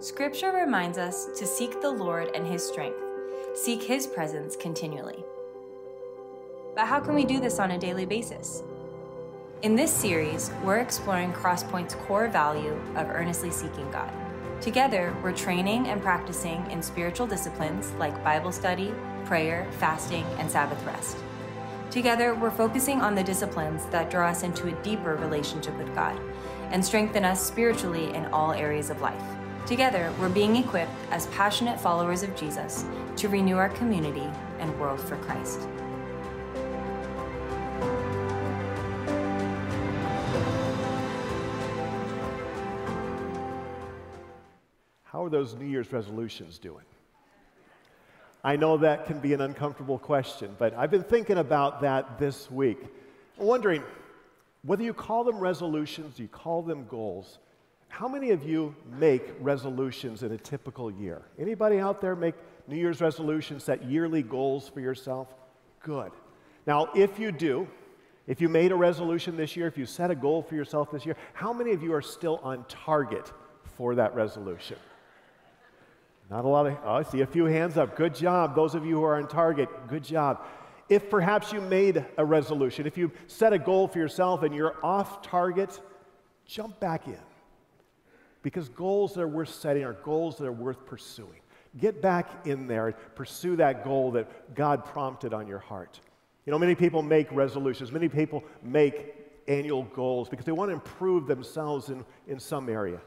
Scripture reminds us to seek the Lord and His strength, seek His presence continually. But how can we do this on a daily basis? In this series, we're exploring Crosspoint's core value of earnestly seeking God. Together, we're training and practicing in spiritual disciplines like Bible study, prayer, fasting, and Sabbath rest. Together, we're focusing on the disciplines that draw us into a deeper relationship with God and strengthen us spiritually in all areas of life. Together, we're being equipped as passionate followers of Jesus to renew our community and world for Christ. How are those New Year's resolutions doing? I know that can be an uncomfortable question, but I've been thinking about that this week. I'm wondering whether you call them resolutions, you call them goals, how many of you make resolutions in a typical year? Anybody out there make New Year's resolutions, set yearly goals for yourself? Good. Now, if you do, if you made a resolution this year, if you set a goal for yourself this year, how many of you are still on target for that resolution? Not a lot of, oh, I see a few hands up. Good job. Those of you who are on target, good job. If perhaps you made a resolution, if you set a goal for yourself and you're off target, jump back in. Because goals that are worth setting are goals that are worth pursuing. Get back in there and pursue that goal that God prompted on your heart. You know, many people make resolutions, many people make annual goals because they want to improve themselves in, in some area.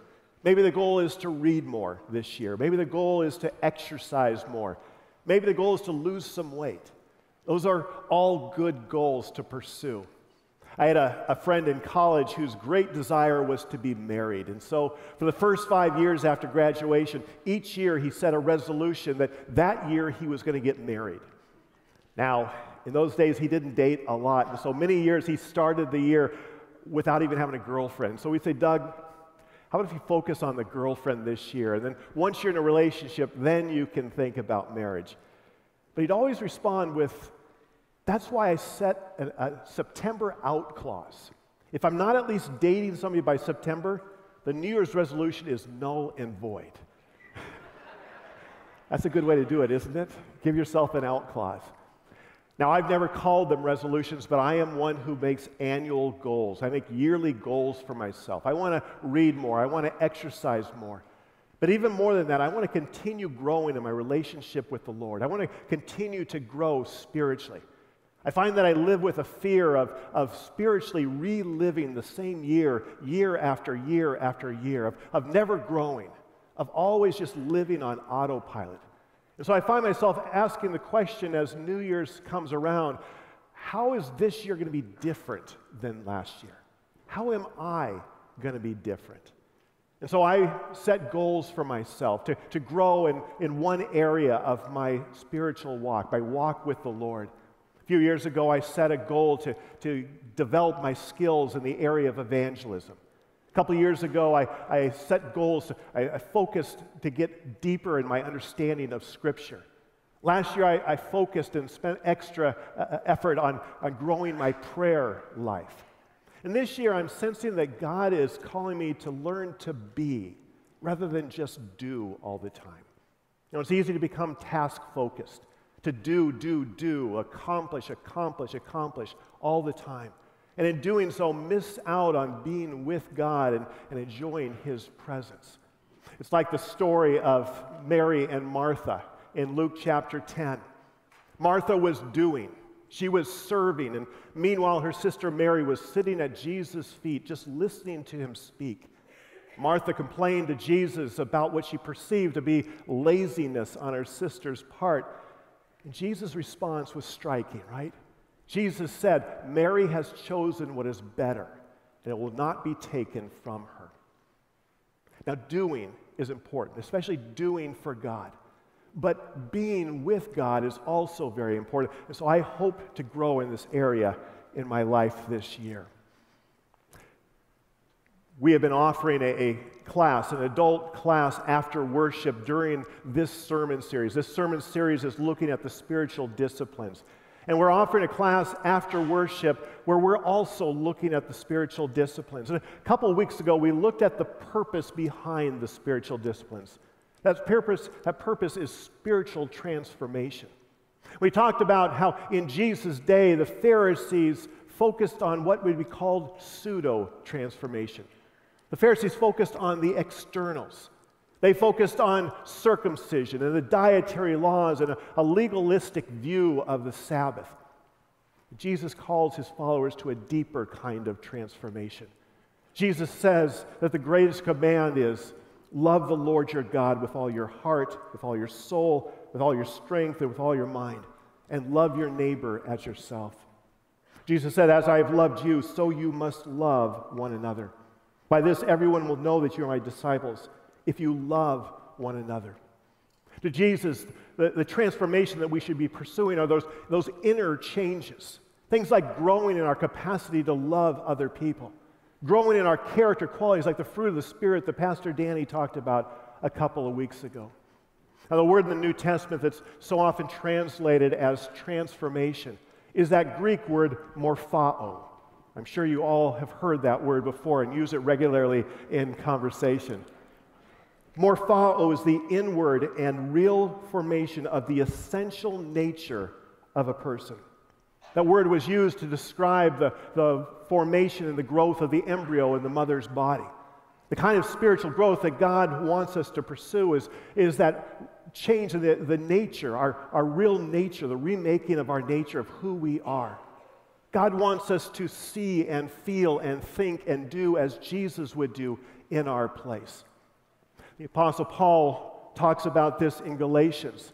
Maybe the goal is to read more this year. Maybe the goal is to exercise more. Maybe the goal is to lose some weight. Those are all good goals to pursue. I had a, a, friend in college whose great desire was to be married. And so, for the first five years after graduation, each year he set a resolution that that year he was going to get married. Now, in those days, he didn't date a lot. And so, many years he started the year without even having a girlfriend. So, we'd say, Doug, how about if you focus on the girlfriend this year? And then, once you're in a relationship, then you can think about marriage. But he'd always respond with, that's why I set a, a September out clause. If I'm not at least dating somebody by September, the New Year's resolution is null and void. That's a good way to do it, isn't it? Give yourself an out clause. Now, I've never called them resolutions, but I am one who makes annual goals. I make yearly goals for myself. I want to read more, I want to exercise more. But even more than that, I want to continue growing in my relationship with the Lord. I want to continue to grow spiritually. I find that I live with a fear of, of spiritually reliving the same year, year after year after year, of, of never growing, of always just living on autopilot. And so I find myself asking the question as New Year's comes around how is this year going to be different than last year? How am I going to be different? And so I set goals for myself to, to grow in, in one area of my spiritual walk, my walk with the Lord A few years ago, I set a goal to, to develop my skills in the area of evangelism. A couple years ago, I, I set goals, I, I, focused to get deeper in my understanding of Scripture. Last year, I, I focused and spent extra uh, uh, effort on, on growing my prayer life. And this year, I'm sensing that God is calling me to learn to be rather than just do all the time. You know, it's easy to become task focused to do, do, do, accomplish, accomplish, accomplish all the time. And in doing so, miss out on being with God and, and enjoying His presence. It's like the story of Mary and Martha in Luke chapter 10. Martha was doing, she was serving, and meanwhile, her sister Mary was sitting at Jesus' feet, just listening to him speak. Martha complained to Jesus about what she perceived to be laziness on her sister's part. And Jesus' response was striking, right? Jesus said, Mary has chosen what is better, and it will not be taken from her. Now, doing is important, especially doing for God. But being with God is also very important. And so I hope to grow in this area in my life this year. We have been offering a, a, class, an adult class after worship during this sermon series. This sermon series is looking at the spiritual disciplines. And we're offering a class after worship where we're also looking at the spiritual disciplines. And a couple of weeks ago, we looked at the purpose behind the spiritual disciplines. That purpose, that purpose is spiritual transformation. We talked about how in Jesus' day, the Pharisees focused on what would be called pseudo transformation. The Pharisees focused on the externals. They focused on circumcision and the dietary laws and a, a legalistic view of the Sabbath. Jesus calls his followers to a deeper kind of transformation. Jesus says that the greatest command is love the Lord your God with all your heart, with all your soul, with all your strength, and with all your mind, and love your neighbor as yourself. Jesus said, As I have loved you, so you must love one another. By this, everyone will know that you are my disciples if you love one another. To Jesus, the, the transformation that we should be pursuing are those, those inner changes. Things like growing in our capacity to love other people, growing in our character qualities, like the fruit of the Spirit that Pastor Danny talked about a couple of weeks ago. Now, the word in the New Testament that's so often translated as transformation is that Greek word morphao. I'm sure you all have heard that word before and use it regularly in conversation. Morphao is the inward and real formation of the essential nature of a person. That word was used to describe the, the formation and the growth of the embryo in the mother's body. The kind of spiritual growth that God wants us to pursue is, is that change in the, the nature, our, our real nature, the remaking of our nature of who we are. God wants us to see and feel and think and do as Jesus would do in our place. The Apostle Paul talks about this in Galatians.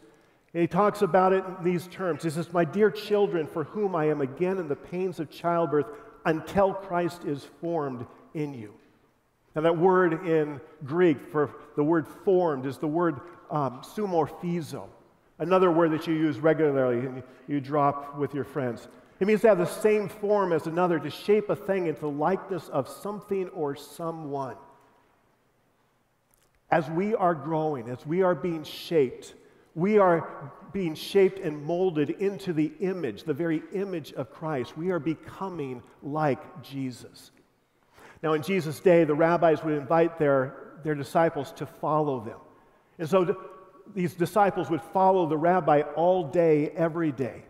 And he talks about it in these terms. He says, My dear children, for whom I am again in the pains of childbirth until Christ is formed in you. And that word in Greek for the word formed is the word um, sumorphizo, another word that you use regularly and you drop with your friends. It means to have the same form as another, to shape a thing into the likeness of something or someone as we are growing, as we are being shaped, we are being shaped and molded into the image, the very image of Christ. We are becoming like Jesus. Now, in Jesus' day, the rabbis would invite their, their disciples to follow them. And so these disciples would follow the rabbi all day, every day,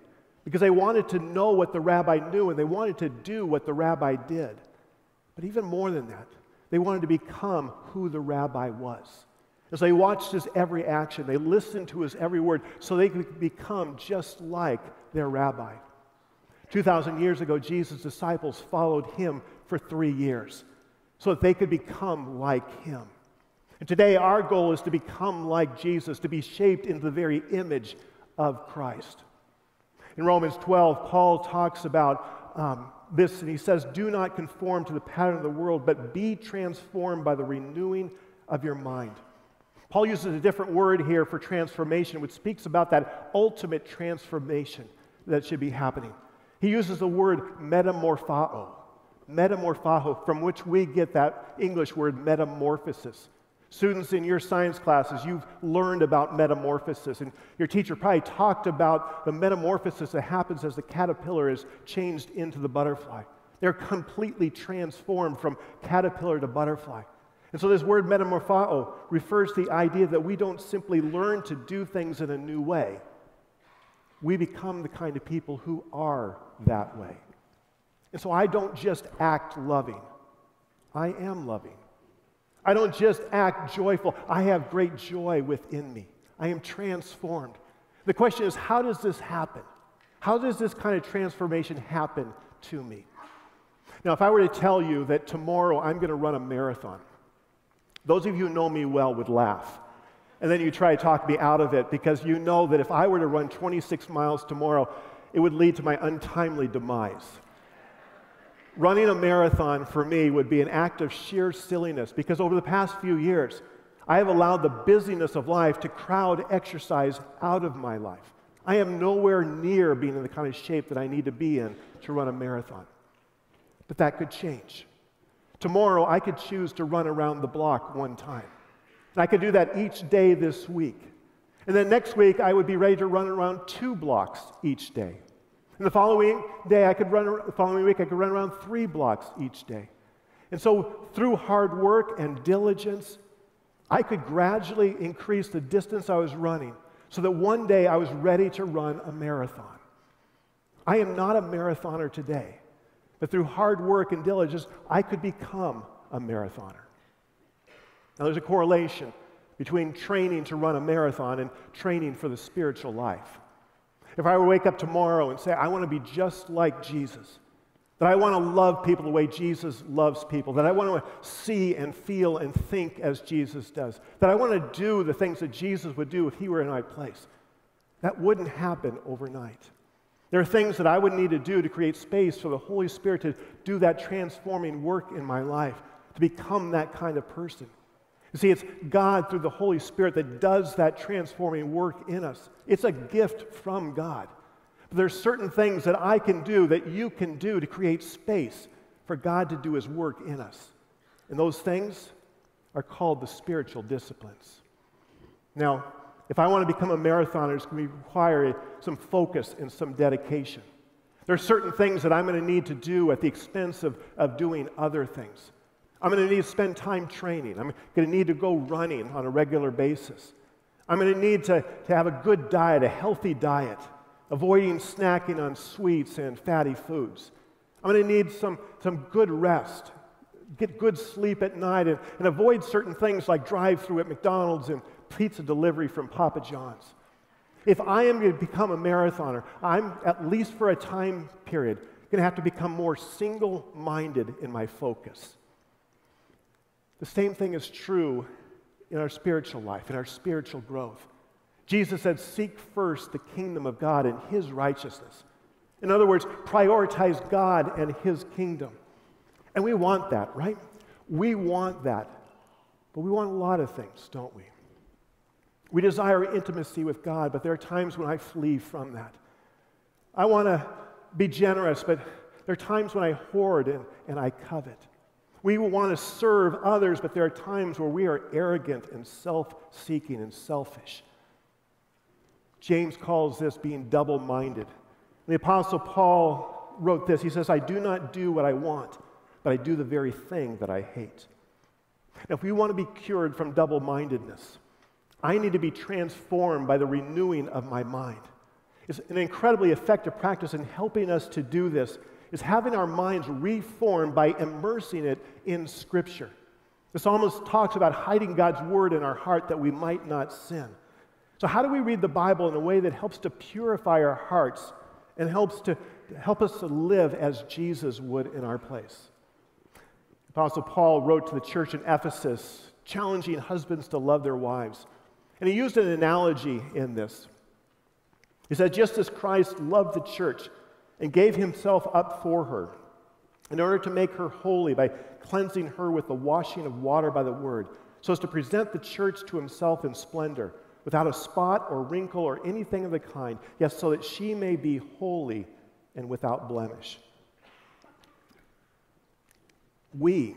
because they wanted to know what the rabbi knew and they wanted to do what the rabbi did. But even more than that, they wanted to become who the rabbi was. As they watched his every action, they listened to his every word so they could become just like their rabbi. 2,000 years ago, Jesus' disciples followed him for three years so that they could become like him. And today, our goal is to become like Jesus, to be shaped into the very image of Christ. In Romans 12, Paul talks about um, this, and he says, Do not conform to the pattern of the world, but be transformed by the renewing of your mind. Paul uses a different word here for transformation, which speaks about that ultimate transformation that should be happening. He uses the word metamorphao, metamorphao, from which we get that English word metamorphosis. Students in your science classes, you've learned about metamorphosis, and your teacher probably talked about the metamorphosis that happens as the caterpillar is changed into the butterfly. They're completely transformed from caterpillar to butterfly. And so, this word metamorphao refers to the idea that we don't simply learn to do things in a new way, we become the kind of people who are that way. And so, I don't just act loving, I am loving. I don't just act joyful, I have great joy within me. I am transformed. The question is, how does this happen? How does this kind of transformation happen to me? Now, if I were to tell you that tomorrow I'm going to run a marathon, those of you who know me well would laugh. And then you try to talk me out of it because you know that if I were to run 26 miles tomorrow, it would lead to my untimely demise. Running a marathon for me would be an act of sheer silliness because over the past few years, I have allowed the busyness of life to crowd exercise out of my life. I am nowhere near being in the kind of shape that I need to be in to run a marathon. But that could change. Tomorrow, I could choose to run around the block one time. And I could do that each day this week. And then next week, I would be ready to run around two blocks each day. And the following day, I could run, the following week, I could run around three blocks each day. And so, through hard work and diligence, I could gradually increase the distance I was running so that one day I was ready to run a marathon. I am not a marathoner today, but through hard work and diligence, I could become a marathoner. Now, there's a correlation between training to run a marathon and training for the spiritual life. If I were to wake up tomorrow and say, I want to be just like Jesus, that I want to love people the way Jesus loves people, that I want to see and feel and think as Jesus does, that I want to do the things that Jesus would do if he were in my place, that wouldn't happen overnight. There are things that I would need to do to create space for the Holy Spirit to do that transforming work in my life, to become that kind of person. You see, it's God through the Holy Spirit that does that transforming work in us. It's a gift from God. But there's certain things that I can do that you can do to create space for God to do his work in us. And those things are called the spiritual disciplines. Now, if I want to become a marathoner, it's going to require some focus and some dedication. There are certain things that I'm going to need to do at the expense of, of doing other things. I'm going to need to spend time training. I'm going to need to go running on a regular basis. I'm going to need to, to have a good diet, a healthy diet, avoiding snacking on sweets and fatty foods. I'm going to need some, some good rest, get good sleep at night, and, and avoid certain things like drive through at McDonald's and pizza delivery from Papa John's. If I am going to become a marathoner, I'm, at least for a time period, going to have to become more single minded in my focus. The same thing is true in our spiritual life, in our spiritual growth. Jesus said, Seek first the kingdom of God and his righteousness. In other words, prioritize God and his kingdom. And we want that, right? We want that. But we want a lot of things, don't we? We desire intimacy with God, but there are times when I flee from that. I want to be generous, but there are times when I hoard and, and I covet. We want to serve others, but there are times where we are arrogant and self seeking and selfish. James calls this being double minded. The Apostle Paul wrote this He says, I do not do what I want, but I do the very thing that I hate. Now, if we want to be cured from double mindedness, I need to be transformed by the renewing of my mind. It's an incredibly effective practice in helping us to do this is having our minds reformed by immersing it in Scripture. The psalmist talks about hiding God's word in our heart that we might not sin. So, how do we read the Bible in a way that helps to purify our hearts and helps to help us to live as Jesus would in our place? Apostle Paul wrote to the church in Ephesus, challenging husbands to love their wives. And he used an analogy in this. He said, Just as Christ loved the church and gave himself up for her in order to make her holy by cleansing her with the washing of water by the word, so as to present the church to himself in splendor, without a spot or wrinkle or anything of the kind, yes, so that she may be holy and without blemish. We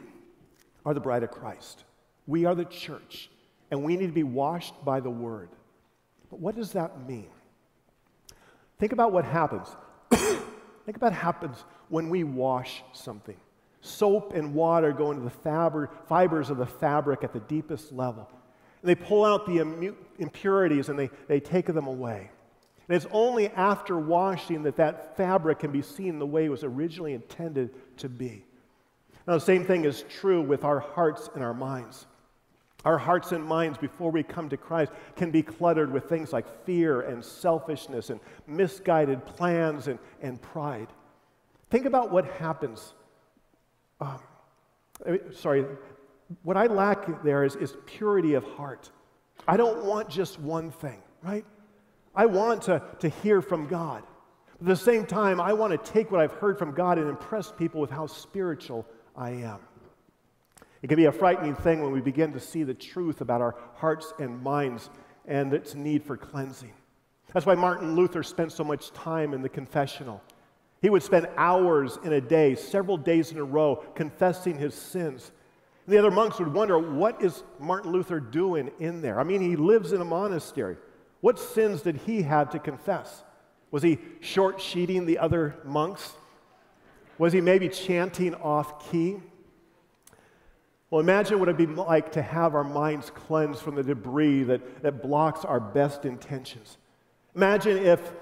are the bride of Christ. We are the church, and we need to be washed by the word. But what does that mean? Think about what happens Think about what happens when we wash something. Soap and water go into the fibers of the fabric at the deepest level. And they pull out the impurities and they, they take them away. And it's only after washing that that fabric can be seen the way it was originally intended to be. Now, the same thing is true with our hearts and our minds. Our hearts and minds, before we come to Christ, can be cluttered with things like fear and selfishness and misguided plans and, and pride. Think about what happens. Um, sorry, what I lack there is, is purity of heart. I don't want just one thing, right? I want to, to hear from God. At the same time, I want to take what I've heard from God and impress people with how spiritual I am. It can be a frightening thing when we begin to see the truth about our hearts and minds and its need for cleansing. That's why Martin Luther spent so much time in the confessional. He would spend hours in a day, several days in a row, confessing his sins. And the other monks would wonder, what is Martin Luther doing in there? I mean, he lives in a monastery. What sins did he have to confess? Was he short sheeting the other monks? Was he maybe chanting off key? Well, imagine what it'd be like to have our minds cleansed from the debris that, that blocks our best intentions. Imagine if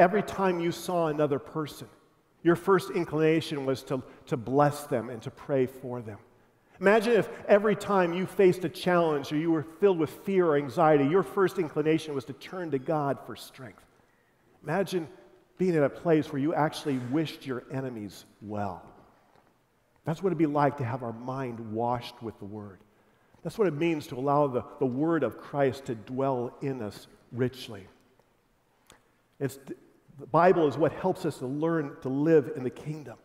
every time you saw another person, your first inclination was to, to bless them and to pray for them. Imagine if every time you faced a challenge or you were filled with fear or anxiety, your first inclination was to turn to God for strength. Imagine being in a place where you actually wished your enemies well. That's what it'd be like to have our mind washed with the Word. That's what it means to allow the, the Word of Christ to dwell in us richly. It's, the Bible is what helps us to learn to live in the kingdom.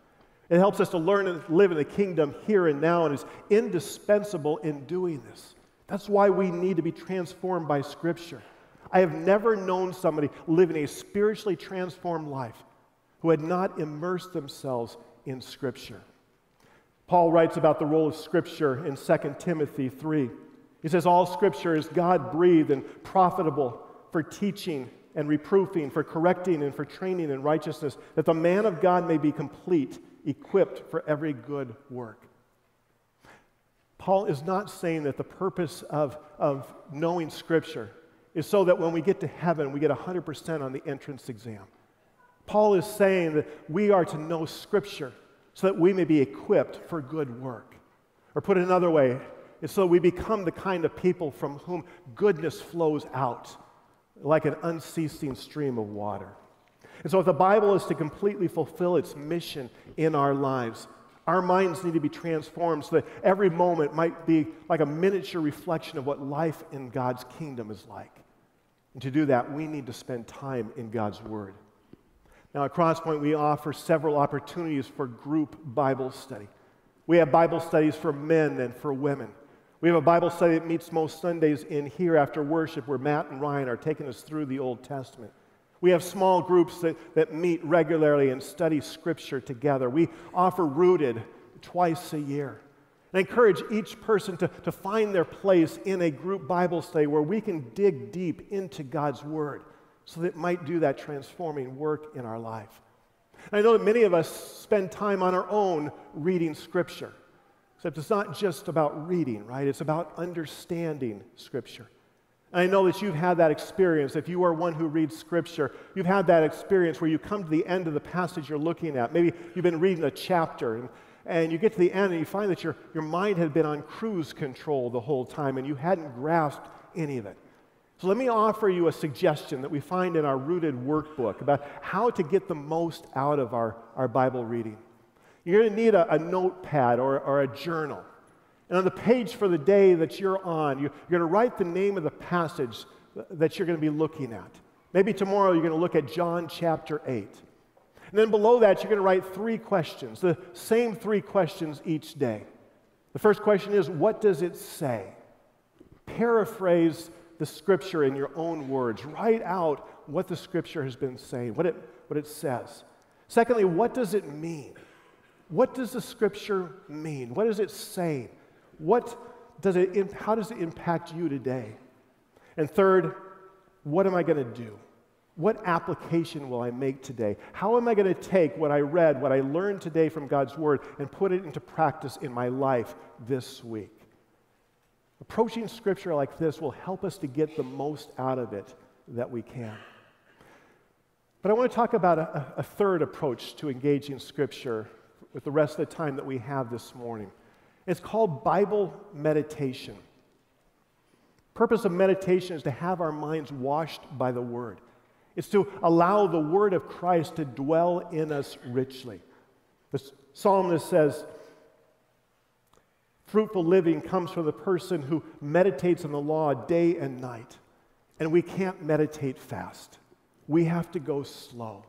It helps us to learn and live in the kingdom here and now and is indispensable in doing this. That's why we need to be transformed by Scripture. I have never known somebody living a spiritually transformed life who had not immersed themselves in Scripture. Paul writes about the role of Scripture in 2 Timothy 3. He says, All Scripture is God breathed and profitable for teaching and reproofing, for correcting and for training in righteousness, that the man of God may be complete equipped for every good work. Paul is not saying that the purpose of, of knowing Scripture is so that when we get to heaven, we get 100% on the entrance exam. Paul is saying that we are to know Scripture so that we may be equipped for good work. Or put it another way, it's so we become the kind of people from whom goodness flows out like an unceasing stream of water. And so, if the Bible is to completely fulfill its mission in our lives, our minds need to be transformed so that every moment might be like a miniature reflection of what life in God's kingdom is like. And to do that, we need to spend time in God's Word. Now, at Crosspoint, we offer several opportunities for group Bible study. We have Bible studies for men and for women. We have a Bible study that meets most Sundays in here after worship, where Matt and Ryan are taking us through the Old Testament. We have small groups that, that meet regularly and study Scripture together. We offer Rooted twice a year. I encourage each person to, to find their place in a group Bible study where we can dig deep into God's Word so that it might do that transforming work in our life. And I know that many of us spend time on our own reading Scripture, except it's not just about reading, right? It's about understanding Scripture. I know that you've had that experience. If you are one who reads Scripture, you've had that experience where you come to the end of the passage you're looking at. Maybe you've been reading a chapter, and, and you get to the end and you find that your, your mind had been on cruise control the whole time and you hadn't grasped any of it. So let me offer you a suggestion that we find in our rooted workbook about how to get the most out of our, our Bible reading. You're going to need a, a notepad or, or a journal. And on the page for the day that you're on, you're, going to write the name of the passage that you're going to be looking at. Maybe tomorrow you're going to look at John chapter 8. And then below that, you're going to write three questions, the same three questions each day. The first question is, What does it say? Paraphrase the scripture in your own words. Write out what the scripture has been saying, what it, what it says. Secondly, what does it mean? What does the scripture mean? What is it saying? What does it, how does it impact you today? And third, what am I going to do? What application will I make today? How am I going to take what I read, what I learned today from God's Word, and put it into practice in my life this week? Approaching Scripture like this will help us to get the most out of it that we can. But I want to talk about a, a third approach to engaging Scripture with the rest of the time that we have this morning. It's called Bible meditation. Purpose of meditation is to have our minds washed by the Word. It's to allow the Word of Christ to dwell in us richly. The psalmist says, Fruitful living comes from the person who meditates on the law day and night. And we can't meditate fast, we have to go slow.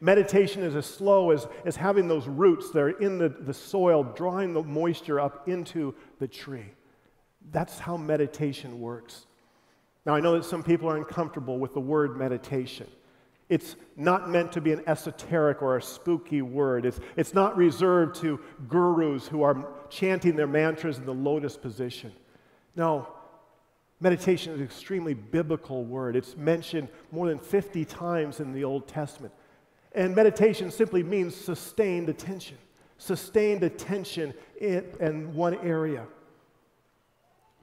Meditation is as slow as, as having those roots that are in the, the soil, drawing the moisture up into the tree. That's how meditation works. Now, I know that some people are uncomfortable with the word meditation. It's not meant to be an esoteric or a spooky word. It's, it's not reserved to gurus who are chanting their mantras in the lotus position. No, Meditation is an extremely biblical word. It's mentioned more than 50 times in the Old Testament. And meditation simply means sustained attention, sustained attention in, in one area.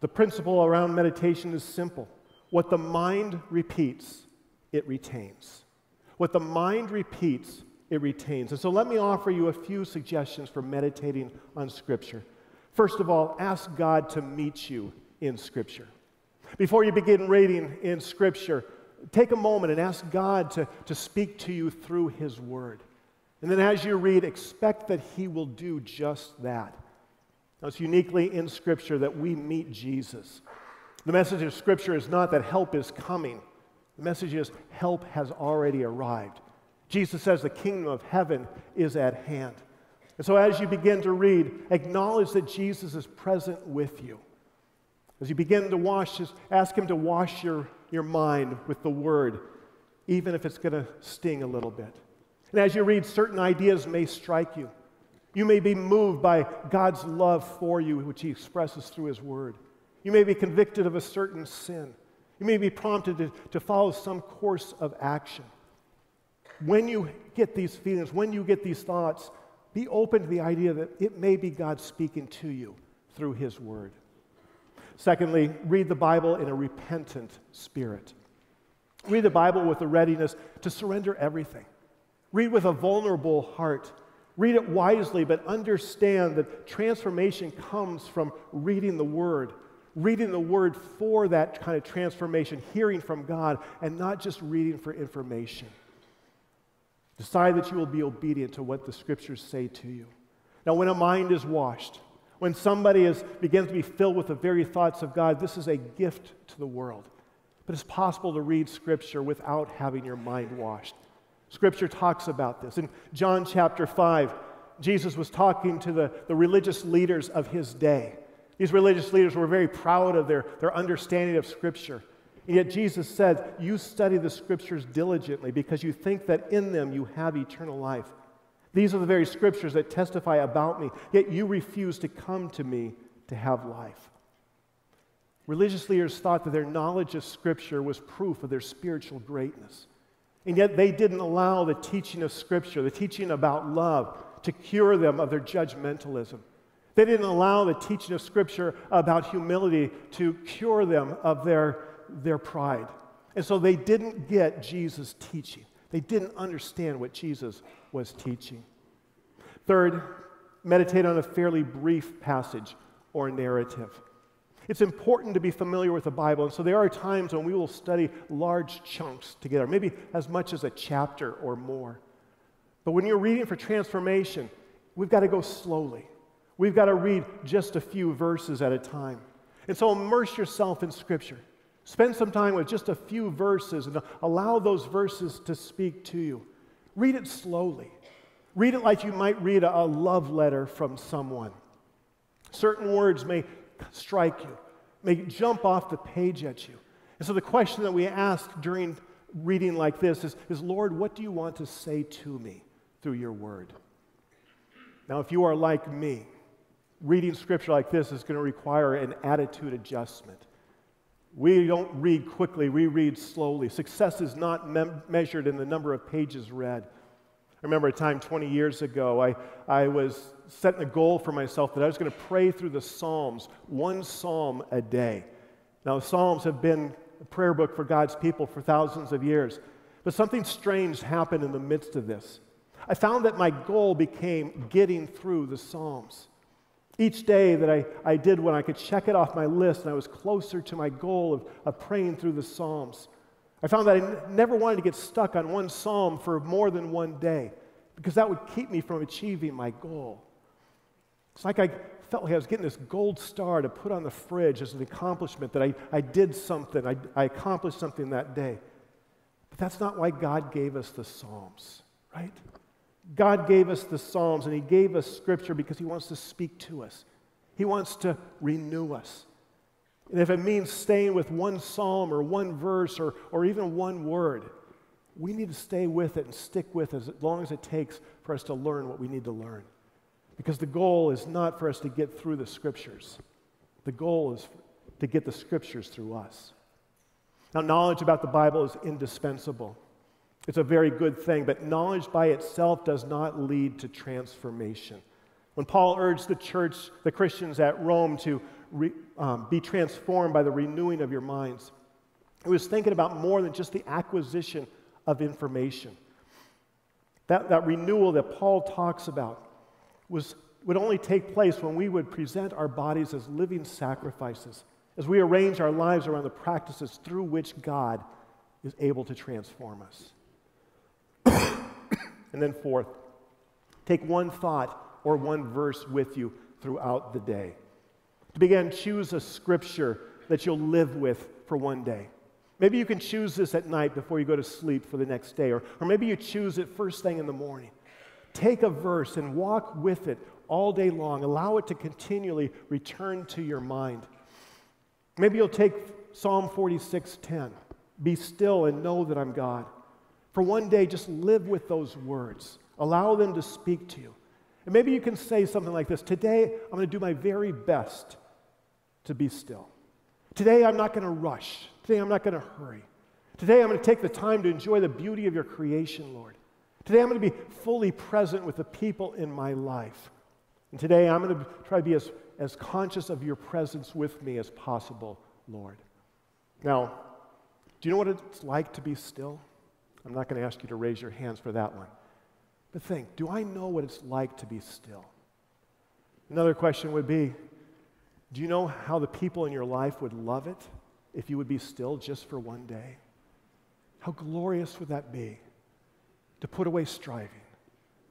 The principle around meditation is simple what the mind repeats, it retains. What the mind repeats, it retains. And so let me offer you a few suggestions for meditating on Scripture. First of all, ask God to meet you in Scripture. Before you begin reading in Scripture, take a moment and ask God to, to speak to you through His Word. And then as you read, expect that He will do just that. Now, it's uniquely in Scripture that we meet Jesus. The message of Scripture is not that help is coming, the message is help has already arrived. Jesus says the kingdom of heaven is at hand. And so, as you begin to read, acknowledge that Jesus is present with you. As you begin to wash, just ask Him to wash your, your mind with the Word, even if it's going to sting a little bit. And as you read, certain ideas may strike you. You may be moved by God's love for you, which He expresses through His Word. You may be convicted of a certain sin. You may be prompted to, to follow some course of action. When you get these feelings, when you get these thoughts, be open to the idea that it may be God speaking to you through His Word. Secondly, read the Bible in a repentant spirit. Read the Bible with a readiness to surrender everything. Read with a vulnerable heart. Read it wisely, but understand that transformation comes from reading the Word, reading the Word for that kind of transformation, hearing from God, and not just reading for information. Decide that you will be obedient to what the Scriptures say to you. Now, when a mind is washed, when somebody is, begins to be filled with the very thoughts of God, this is a gift to the world. But it's possible to read Scripture without having your mind washed. Scripture talks about this. In John chapter 5, Jesus was talking to the, the religious leaders of his day. These religious leaders were very proud of their, their understanding of Scripture. And yet Jesus said, You study the Scriptures diligently because you think that in them you have eternal life. These are the very scriptures that testify about me, yet you refuse to come to me to have life. Religious leaders thought that their knowledge of Scripture was proof of their spiritual greatness. And yet they didn't allow the teaching of Scripture, the teaching about love, to cure them of their judgmentalism. They didn't allow the teaching of Scripture about humility to cure them of their, their pride. And so they didn't get Jesus' teaching. They didn't understand what Jesus was teaching. Third, meditate on a fairly brief passage or narrative. It's important to be familiar with the Bible, and so there are times when we will study large chunks together, maybe as much as a chapter or more. But when you're reading for transformation, we've got to go slowly. We've got to read just a few verses at a time. And so immerse yourself in Scripture. Spend some time with just a few verses and allow those verses to speak to you. Read it slowly. Read it like you might read a, love letter from someone. Certain words may strike you, may jump off the page at you. And so the question that we ask during reading like this is, is Lord, what do you want to say to me through your word? Now, if you are like me, reading scripture like this is going to require an attitude adjustment. We don't read quickly, we read slowly. Success is not measured in the number of pages read. I remember a time 20 years ago, I, I was setting a goal for myself that I was going to pray through the Psalms, one psalm a day. Now, Psalms have been a prayer book for God's people for thousands of years. But something strange happened in the midst of this. I found that my goal became getting through the Psalms. Each day that I, I did when I could check it off my list and I was closer to my goal of, of praying through the Psalms. I found that I n- never wanted to get stuck on one psalm for more than one day because that would keep me from achieving my goal. It's like I felt like I was getting this gold star to put on the fridge as an accomplishment that I, I did something, I, I accomplished something that day. But that's not why God gave us the Psalms, right? God gave us the Psalms and He gave us Scripture because He wants to speak to us. He wants to renew us. And if it means staying with one psalm or one verse or, or even one word, we need to stay with it and stick with it as long as it takes for us to learn what we need to learn. Because the goal is not for us to get through the Scriptures, the goal is to get the scriptures through us. Now, knowledge about the Bible is indispensable. It's a very good thing, but knowledge by itself does not lead to transformation. When Paul urged the church, the Christians at Rome, to re, um, be transformed by the renewing of your minds, he was thinking about more than just the acquisition of information. That, that renewal that Paul talks about was, would only take place when we would present our bodies as living sacrifices, as we arrange our lives around the practices through which God is able to transform us. And then, fourth, take one thought or one verse with you throughout the day. To begin, choose a scripture that you'll live with for one day. Maybe you can choose this at night before you go to sleep for the next day, or, or maybe you choose it first thing in the morning. Take a verse and walk with it all day long. Allow it to continually return to your mind. Maybe you'll take Psalm 46:10. Be still and know that I'm God. For one day, just live with those words. Allow them to speak to you. And maybe you can say something like this Today, I'm going to do my very best to be still. Today, I'm not going to rush. Today, I'm not going to hurry. Today, I'm going to take the time to enjoy the beauty of your creation, Lord. Today, I'm going to be fully present with the people in my life. And today, I'm going to try to be as, as conscious of your presence with me as possible, Lord. Now, do you know what it's like to be still? I'm not going to ask you to raise your hands for that one. But think do I know what it's like to be still? Another question would be do you know how the people in your life would love it if you would be still just for one day? How glorious would that be to put away striving,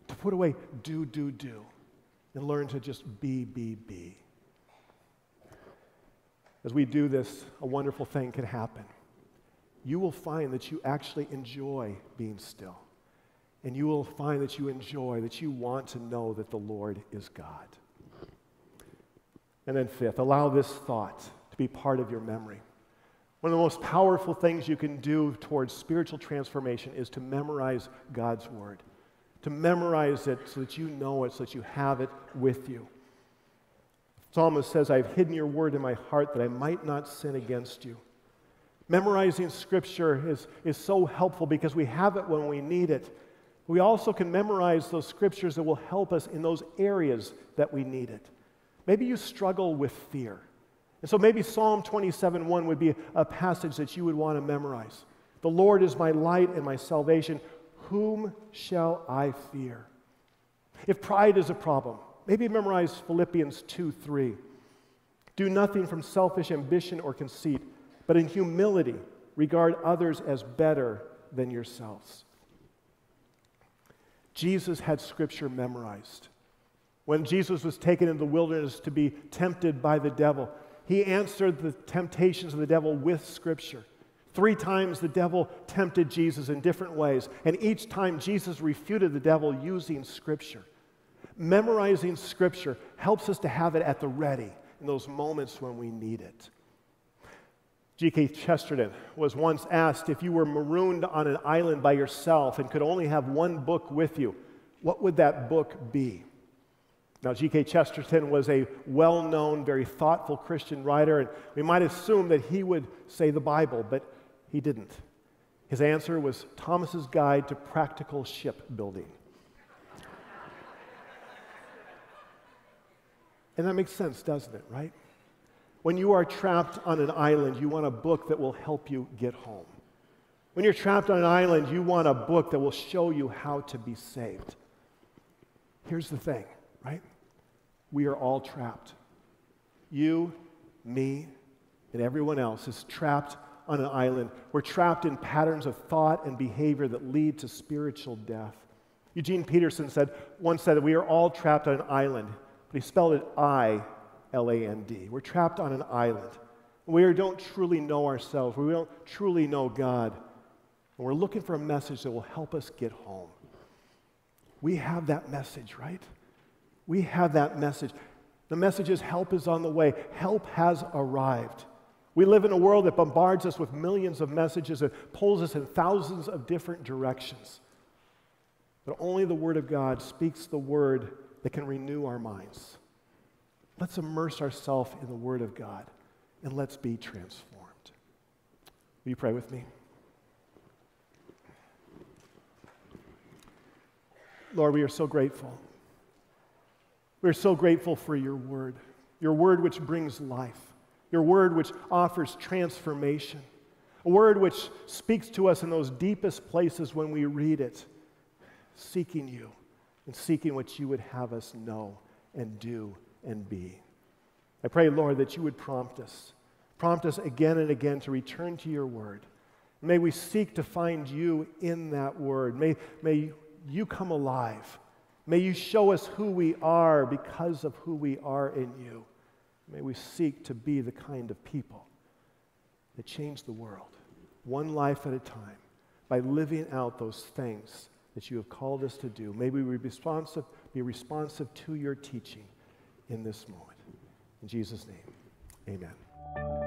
to put away do, do, do, and learn to just be, be, be. As we do this, a wonderful thing can happen. You will find that you actually enjoy being still. And you will find that you enjoy, that you want to know that the Lord is God. And then, fifth, allow this thought to be part of your memory. One of the most powerful things you can do towards spiritual transformation is to memorize God's Word, to memorize it so that you know it, so that you have it with you. Psalmist says, I've hidden your word in my heart that I might not sin against you. Memorizing Scripture is, is so helpful because we have it when we need it. We also can memorize those Scriptures that will help us in those areas that we need it. Maybe you struggle with fear. And so maybe Psalm 27 1 would be a passage that you would want to memorize. The Lord is my light and my salvation. Whom shall I fear? If pride is a problem, maybe memorize Philippians 2 3. Do nothing from selfish ambition or conceit, but in humility regard others as better than yourselves. Jesus had scripture memorized. When Jesus was taken into the wilderness to be tempted by the devil, he answered the temptations of the devil with Scripture. Three times the devil tempted Jesus in different ways, and each time Jesus refuted the devil using Scripture. Memorizing Scripture helps us to have it at the ready in those moments when we need it. G.K. Chesterton was once asked if you were marooned on an island by yourself and could only have one book with you, what would that book be? Now, G.K. Chesterton was a well known, very thoughtful Christian writer, and we might assume that he would say the Bible, but he didn't. His answer was Thomas's Guide to Practical Shipbuilding. and that makes sense, doesn't it, right? When you are trapped on an island, you want a book that will help you get home. When you're trapped on an island, you want a book that will show you how to be saved. Here's the thing, right? we are all trapped. You, me, and everyone else is trapped on an island. We're trapped in patterns of thought and behavior that lead to spiritual death. Eugene Peterson said, once said that we are all trapped on an island, but he spelled it I L A N D. We're trapped on an island. We don't truly know ourselves. We don't truly know God. And we're looking for a message that will help us get home. We have that message, right? We have that message. The message is help is on the way, help has arrived. We live in a world that bombards us with millions of messages and pulls us in thousands of different directions. But only the Word of God speaks the word that can renew our minds. Let's immerse ourselves in the Word of God and let's be transformed. Will you pray with me? Lord, we are so grateful. We're so grateful for your word, your word which brings life, your word which offers transformation, a word which speaks to us in those deepest places when we read it, seeking you and seeking what you would have us know and do and be. I pray, Lord, that you would prompt us, prompt us again and again to return to your word. May we seek to find you in that word. May, may you come alive. May you show us who we are because of who we are in you. May we seek to be the kind of people that change the world, one life at a time, by living out those things that you have called us to do. May we be responsive, be responsive to your teaching in this moment. In Jesus' name, amen.